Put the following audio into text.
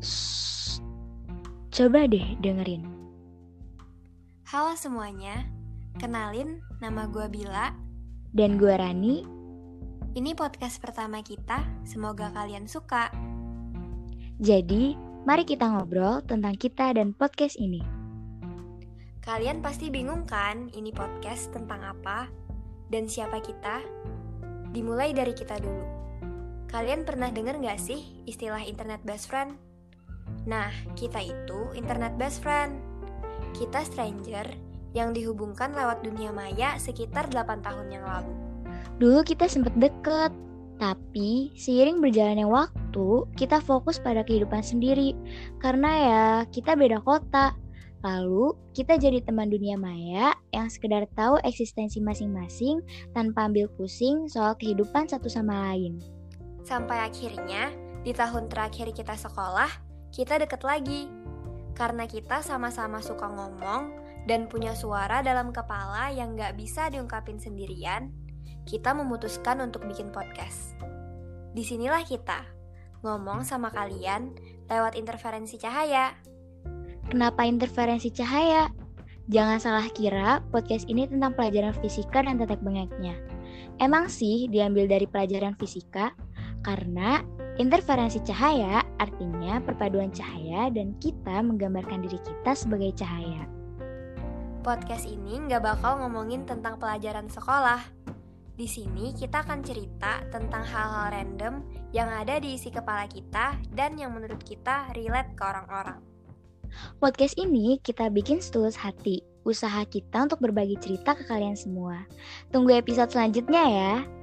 Shh, coba deh dengerin. Halo semuanya, kenalin nama gue Bila. Dan gue Rani, Ini podcast pertama kita, semoga kalian suka. jadi mari kita ngobrol tentang kita dan podcast ini. Kalian pasti bingung kan ini podcast tentang apa dan siapa kita? Dimulai dari kita dulu. Kalian pernah denger gak sih istilah internet best friend? Nah, kita itu internet best friend. Kita stranger yang dihubungkan lewat dunia maya sekitar 8 tahun yang lalu. Dulu kita sempet deket, tapi seiring berjalannya waktu, kita fokus pada kehidupan sendiri. Karena ya, kita beda kota. Lalu, kita jadi teman dunia maya yang sekedar tahu eksistensi masing-masing tanpa ambil pusing soal kehidupan satu sama lain. Sampai akhirnya, di tahun terakhir kita sekolah, kita deket lagi. Karena kita sama-sama suka ngomong dan punya suara dalam kepala yang gak bisa diungkapin sendirian, kita memutuskan untuk bikin podcast. Di sinilah kita, ngomong sama kalian lewat interferensi cahaya. Kenapa interferensi cahaya? Jangan salah kira podcast ini tentang pelajaran fisika dan tetek bengeknya. Emang sih diambil dari pelajaran fisika, karena interferensi cahaya artinya perpaduan cahaya dan kita menggambarkan diri kita sebagai cahaya. Podcast ini nggak bakal ngomongin tentang pelajaran sekolah. Di sini kita akan cerita tentang hal-hal random yang ada di isi kepala kita dan yang menurut kita relate ke orang-orang. Podcast ini kita bikin setulus hati, usaha kita untuk berbagi cerita ke kalian semua. Tunggu episode selanjutnya ya.